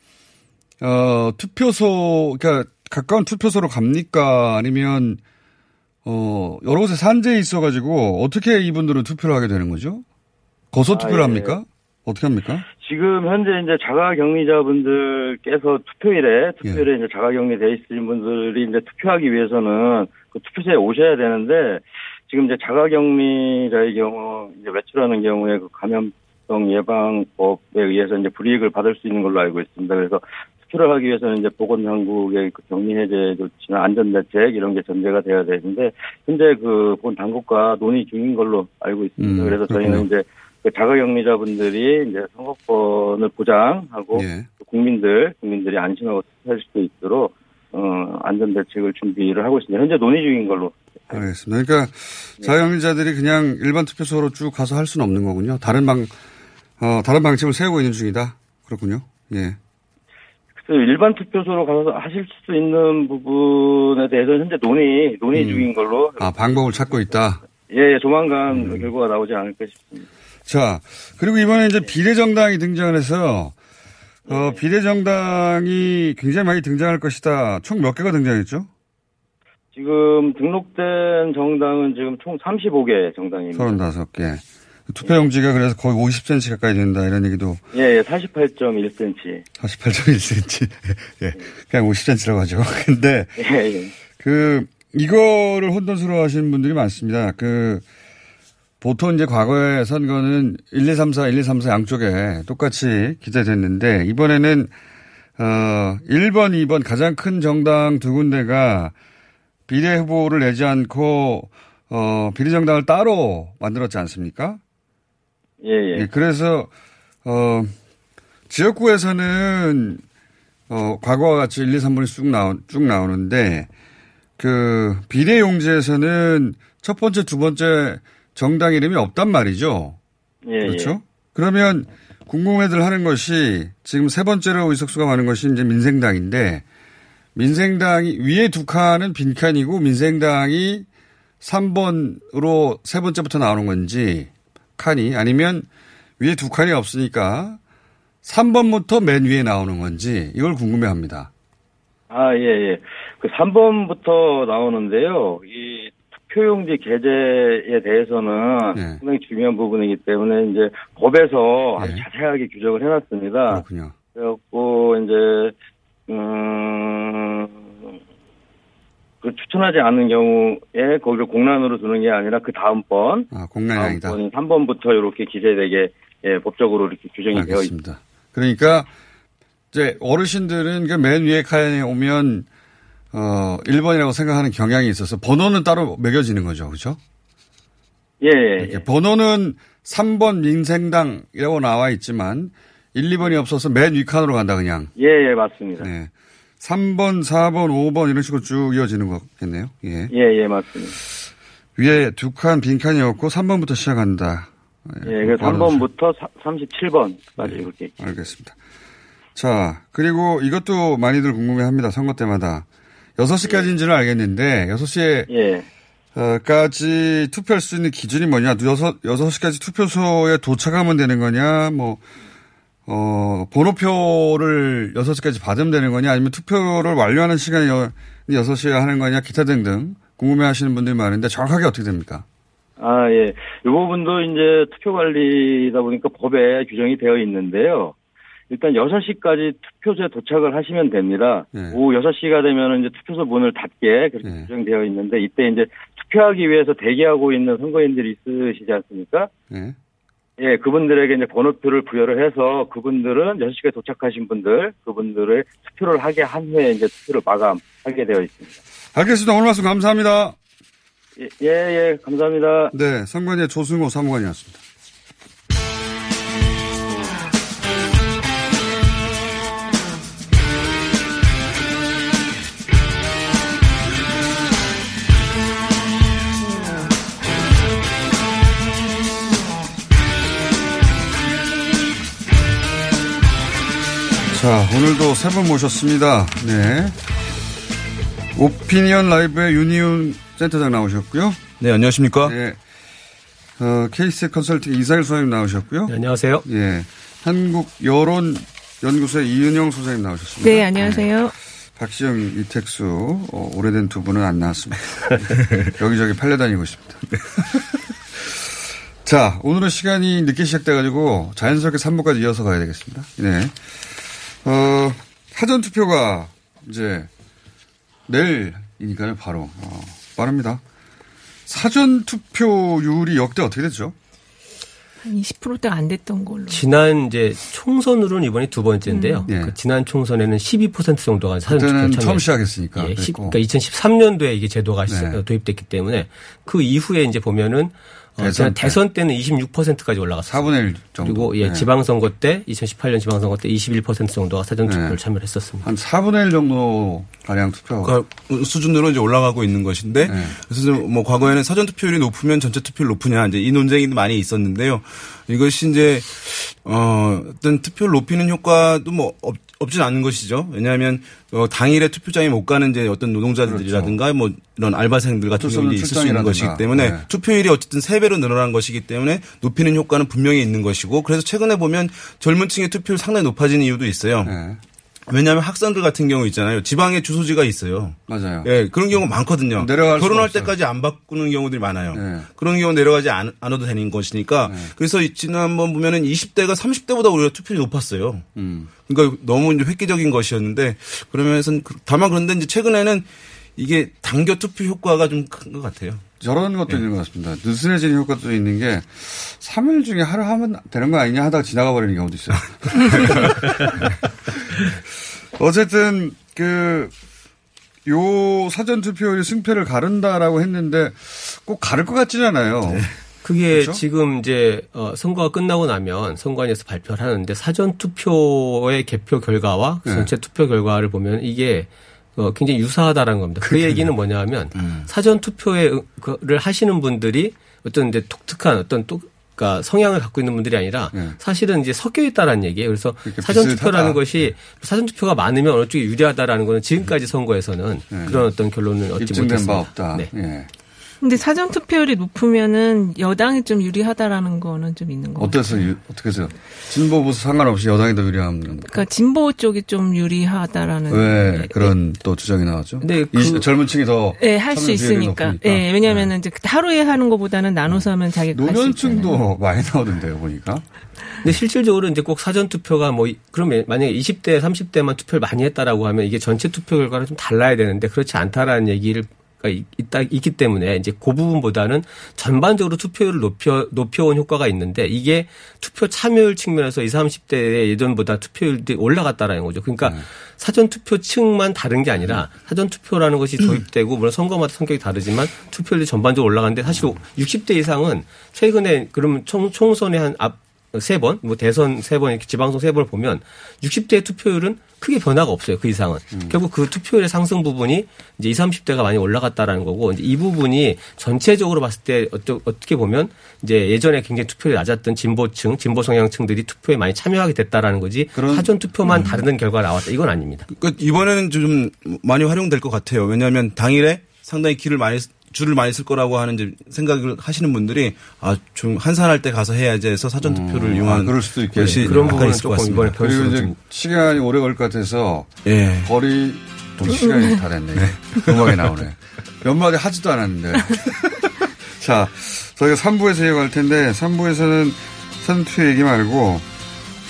어, 투표소, 그러니까 가까운 투표소로 갑니까? 아니면 어, 여러 곳에 산재에 있어가지고 어떻게 이분들은 투표를 하게 되는 거죠? 거소 투표를 아, 예. 합니까? 어떻게 합니까? 지금 현재 이제 자가격리자분들께서 투표일에 투표일에 이제 자가격리돼 있으신 분들이 이제 투표하기 위해서는 그 투표소에 오셔야 되는데 지금 이제 자가격리자의 경우 이제 외출하는 경우에 그 감염병 예방법에 의해서 이제 불이익을 받을 수 있는 걸로 알고 있습니다. 그래서 투표를 하기 위해서는 이제 보건당국의 그 격리 해제 조치나 안전대책 이런 게 전제가 돼야 되는데 현재 그본 당국과 논의 중인 걸로 알고 있습니다. 음, 그래서 저희는 그렇군요. 이제 그 자가격리자분들이 이제 선거권을 보장하고 예. 국민들 국민들이 안심하고 투표할 수 있도록 어 안전대책을 준비를 하고 있습니다. 현재 논의 중인 걸로 알겠습니다. 그러니까 자영리자들이 그냥 일반 투표소로 쭉 가서 할 수는 없는 거군요. 다른 방, 어, 다른 방침을 세우고 있는 중이다. 그렇군요. 예. 그래서 일반 투표소로 가서 하실 수 있는 부분에 대해서는 현재 논의 논의 음. 중인 걸로 아, 방법을 찾고 있다. 예, 예, 조만간 음. 결과가 나오지 않을까 싶습니다. 자, 그리고 이번에 이제 비례정당이 등장을 해서, 어, 비례정당이 굉장히 많이 등장할 것이다. 총 몇 개가 등장했죠? 지금 등록된 정당은 지금 총 35개 정당입니다. 35개. 투표용지가 그래서 거의 50cm 가까이 된다. 이런 얘기도 예, 예, 48.1cm. 48.1cm. 예. 그냥 50cm라고 하죠. 근데, 예, 예. 그, 이거를 혼돈스러워 하시는 분들이 많습니다. 그, 보통 이제 과거의 선거는 1, 2, 3, 4, 1, 2, 3, 4 양쪽에 똑같이 기재됐는데, 이번에는, 어, 1번, 2번 가장 큰 정당 두 군데가 비례 후보를 내지 않고, 어, 비례 정당을 따로 만들었지 않습니까? 예, 예. 예, 그래서 어 지역구에서는 어 과거와 같이 1, 2, 3번이 쭉 나오 쭉 나오는데 그 비례 용지에서는 첫 번째, 두 번째 정당 이름이 없단 말이죠. 예, 그렇죠? 예. 그러면 궁금해들 하는 것이 지금 세 번째로 의석수가 많은 것이 이제 민생당인데 민생당이 위에 두 칸은 빈칸이고 민생당이 3번으로 세 번째부터 나오는 건지 칸이 아니면 위에 두 칸이 없으니까 3번부터 맨 위에 나오는 건지 이걸 궁금해 합니다. 아, 예, 예. 그 3번부터 나오는데요. 이 투표용지 게재에 대해서는 네. 상당히 중요한 부분이기 때문에 이제 법에서 아주 자세하게 규정을 해놨습니다. 그렇군요. 그래갖고 이제 음, 그 추천하지 않는 경우에 거기를 공란으로 두는 게 아니라 그 다음 번, 아, 공란이 다음 아니다. 번인 3번부터 이렇게 기재되게 예, 법적으로 이렇게 규정이 되어 있습니다. 알겠습니다. 그러니까 이제 어르신들은 그 맨 위에 칸에 오면 어 1번이라고 생각하는 경향이 있어서 번호는 따로 매겨지는 거죠. 그렇죠? 예, 예, 이렇게 번호는 3번 민생당이라고 나와 있지만 1, 2번이 없어서 맨 위 칸으로 간다 그냥. 예, 예, 맞습니다. 네. 3번, 4번, 5번 이런 식으로 쭉 이어지는 거겠네요. 예. 예, 예, 맞습니다. 위에 두 칸 빈칸이 없고 3번부터 시작한다. 예, 그래서 3번부터 37번까지 네. 이렇게. 알겠습니다. 자, 그리고 이것도 많이들 궁금해 합니다. 선거 때마다. 6시까지인지는 알겠는데, 6시에, 예. 어, 까지 투표할 수 있는 기준이 뭐냐? 6, 6시까지 투표소에 도착하면 되는 거냐? 뭐, 어, 번호표를 6시까지 받으면 되는 거냐? 아니면 투표를 완료하는 시간이 6시에 하는 거냐? 기타 등등 궁금해 하시는 분들이 많은데 정확하게 어떻게 됩니까? 아, 예. 이 부분도 이제 투표 관리다 보니까 법에 규정이 되어 있는데요. 일단 6시까지 투표소에 도착을 하시면 됩니다. 오후 6시가 되면 이제 투표소 문을 닫게 그렇게 규정되어 있는데 이때 이제 투표하기 위해서 대기하고 있는 선거인들이 있으시지 않습니까? 네. 예, 그분들에게 이제 번호표를 부여를 해서 그분들은 6시까지 도착하신 분들, 그분들의 투표를 하게 한 후에 이제 투표를 마감하게 되어 있습니다. 알겠습니다. 오늘 말씀 감사합니다. 예, 예, 예, 감사합니다. 네, 선관위의 조승호 사무관이었습니다. 자, 오늘도 세 분 모셨습니다. 네. 오피니언 라이브의 윤희훈 센터장 나오셨고요. 네, 안녕하십니까. 네. 어, 케이스 컨설팅 이사일 소장님 나오셨고요. 안녕하세요. 예. 한국 여론 연구소의 이은영 소장님 나오셨습니다. 네, 안녕하세요. 박시영, 이택수, 어, 오래된 두 분은 안 나왔습니다. 여기저기 팔려다니고 있습니다. 자, 오늘은 시간이 늦게 시작돼가지고 자연스럽게 3부까지 이어서 가야 되겠습니다. 네. 어, 사전 투표가 이제 내일이니까요, 바로. 어, 빠릅니다. 사전 투표율이 역대 어떻게 됐죠? 한 20%대가 안 됐던 걸로. 지난 이제 총선으로는 이번이 두 번째인데요. 음. 그 지난 총선에는 12% 정도가 사전투표. 처음 시작했으니까. 예, 시- 그랬고. 그러니까 2013년도에 이게 제도가 시- 네. 도입됐기 때문에 그 이후에 이제 보면은 어, 대선 지난 때. 대선 때는 26%까지 올라갔어요. 4분의 1 정도. 그리고 예, 네. 지방선거 때 2018년 지방선거 때 21% 정도가 사전 투표를 네. 참여를 했었습니다. 한 4분의 1 정도 가량 투표. 그 수준으로 이제 올라가고 있는 것인데 네. 그래서 뭐 과거에는 사전 투표율이 높으면 전체 투표율 높으냐 이제 이 논쟁이 많이 있었는데요. 이것이 이제 어 어떤 투표를 높이는 효과도 뭐 없, 없진 않은 것이죠. 왜냐하면 어, 당일에 투표장에 못 가는 이제 어떤 노동자들이라든가 뭐 이런 알바생들 같은 경우도 있을 수 있는. 것이기 때문에 네. 투표율이 어쨌든 세 배로 늘어난 것이기 때문에 높이는 효과는 분명히 있는 것이고 그래서 최근에 보면 젊은 층의 투표율 상당히 높아진 이유도 있어요. 네. 왜냐하면 학생들 같은 경우 있잖아요. 지방에 주소지가 있어요. 맞아요. 예, 그런 경우 많거든요. 내려갈 수가 결혼할. 때까지 안 바꾸는 경우들이 많아요. 네. 그런 경우 내려가지 않, 않아도 되는 것이니까. 그래서 이- 지난번 보면은 20대가 30대보다 오히려 투표율이 높았어요. 음. 그러니까 너무 이제 획기적인 것이었는데 그러면서 다만 그런데 이제 최근에는 이게 당겨 투표 효과가 좀 큰 것 같아요. 저런 것도 있는 것 같습니다. 느슨해지는 효과도 있는 게 3일 중에 하루 하면 되는 거 아니냐 하다가 지나가 버리는 경우도 있어요. 어쨌든 그, 요 사전 투표율이 승패를 가른다라고 했는데 꼭 가를 것 같지는 않아요. 그게 그렇죠? 지금 이제 어, 선거가 끝나고 나면 선관위에서 발표를 하는데 사전 투표의 개표 결과와 네. 전체 투표 결과를 보면 이게 어, 굉장히 유사하다라는 겁니다. 그 얘기는 뭐냐 하면 음. 사전 투표를 하시는 분들이 어떤 이제 독특한 어떤 또 그러니까 성향을 갖고 있는 분들이 아니라 사실은 이제 섞여 있다라는 얘기예요. 그래서 사전 네. 투표라는 것이 사전 투표가 많으면 어느 쪽이 유리하다라는 거는 지금까지 선거에서는 그런 어떤 결론을 얻지 네. 입증된 바 못했습니다. 없다. 네. 예. 근데 사전 투표율이 높으면은 여당이 좀 유리하다라는 거는 좀 있는 거 같아요. 어때서, 유- 어떻게 해서 진보 보수 상관없이 여당이 더 유리한 겁니까? 그러니까 진보 쪽이 좀 유리하다라는. 왜 그런 또 주장이 나왔죠? 근데 이 젊은 층이 더 예, 할수 참여 비율이 있으니까. 높으니까. 예, 왜냐면은 이제 하루에 하는 것보다는 나눠서 하면 자기가 할수 노년층도 많이 나오던데요, 보니까. 근데 실질적으로 이제 꼭 사전 투표가 뭐 이- 그러면 만약에 20대, 30대만 투표를 많이 했다라고 하면 이게 전체 투표 결과랑 좀 달라야 되는데 그렇지 않다라는 얘기를 가 있- 있다 있기 때문에 이제 그 부분보다는 전반적으로 투표율을 높여 높여온 효과가 있는데 이게 투표 참여율 측면에서 20, 30대의 예전보다 투표율이 올라갔다라는 거죠. 그러니까 네. 사전 투표층만 다른 게 아니라 사전 투표라는 것이 도입되고 물론 선거마다 성격이 다르지만 투표율이 전반적으로 올라갔는데 사실 60대 이상은 최근에 그러면 총, 총선의 한앞 세 번, 뭐 대선 세 번, 이렇게 지방선 세 번을 보면 60대의 투표율은 크게 변화가 없어요. 그 이상은. 결국 그 투표율의 상승 부분이 이제 20, 30대가 많이 올라갔다라는 거고 이제 이 부분이 전체적으로 봤을 때 어떠- 어떻게 보면 이제 예전에 굉장히 투표율이 낮았던 진보층, 진보 성향층들이 투표에 많이 참여하게 됐다라는 거지 사전 투표만 다르는 결과가 나왔다. 이건 아닙니다. 그러니까 이번에는 좀 많이 활용될 것 같아요. 왜냐하면 당일에 상당히 길을 많이 쓰- 줄을 많이 쓸 거라고 하는 이제 생각을 하시는 분들이 아 좀 한산할 때 가서 해야지 해서 사전 투표를 아, 이용하는 그럴 수도 있겠 그런 부분은 조금 같습니다. 이번에 그리고 이제 시간이 오래 걸릴 것 같아서 예. 거리 또 시간이 다 됐네. 음악이 나오네. 연말에 하지도 않았는데. 자, 저희가 3부에서 이어갈 텐데 3부에서는 선투 얘기 말고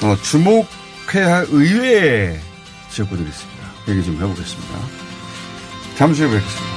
어, 주목 주목해야 할 의외의 지역구들이 있습니다. 얘기 좀 해보겠습니다. 잠시 후에 뵙겠습니다.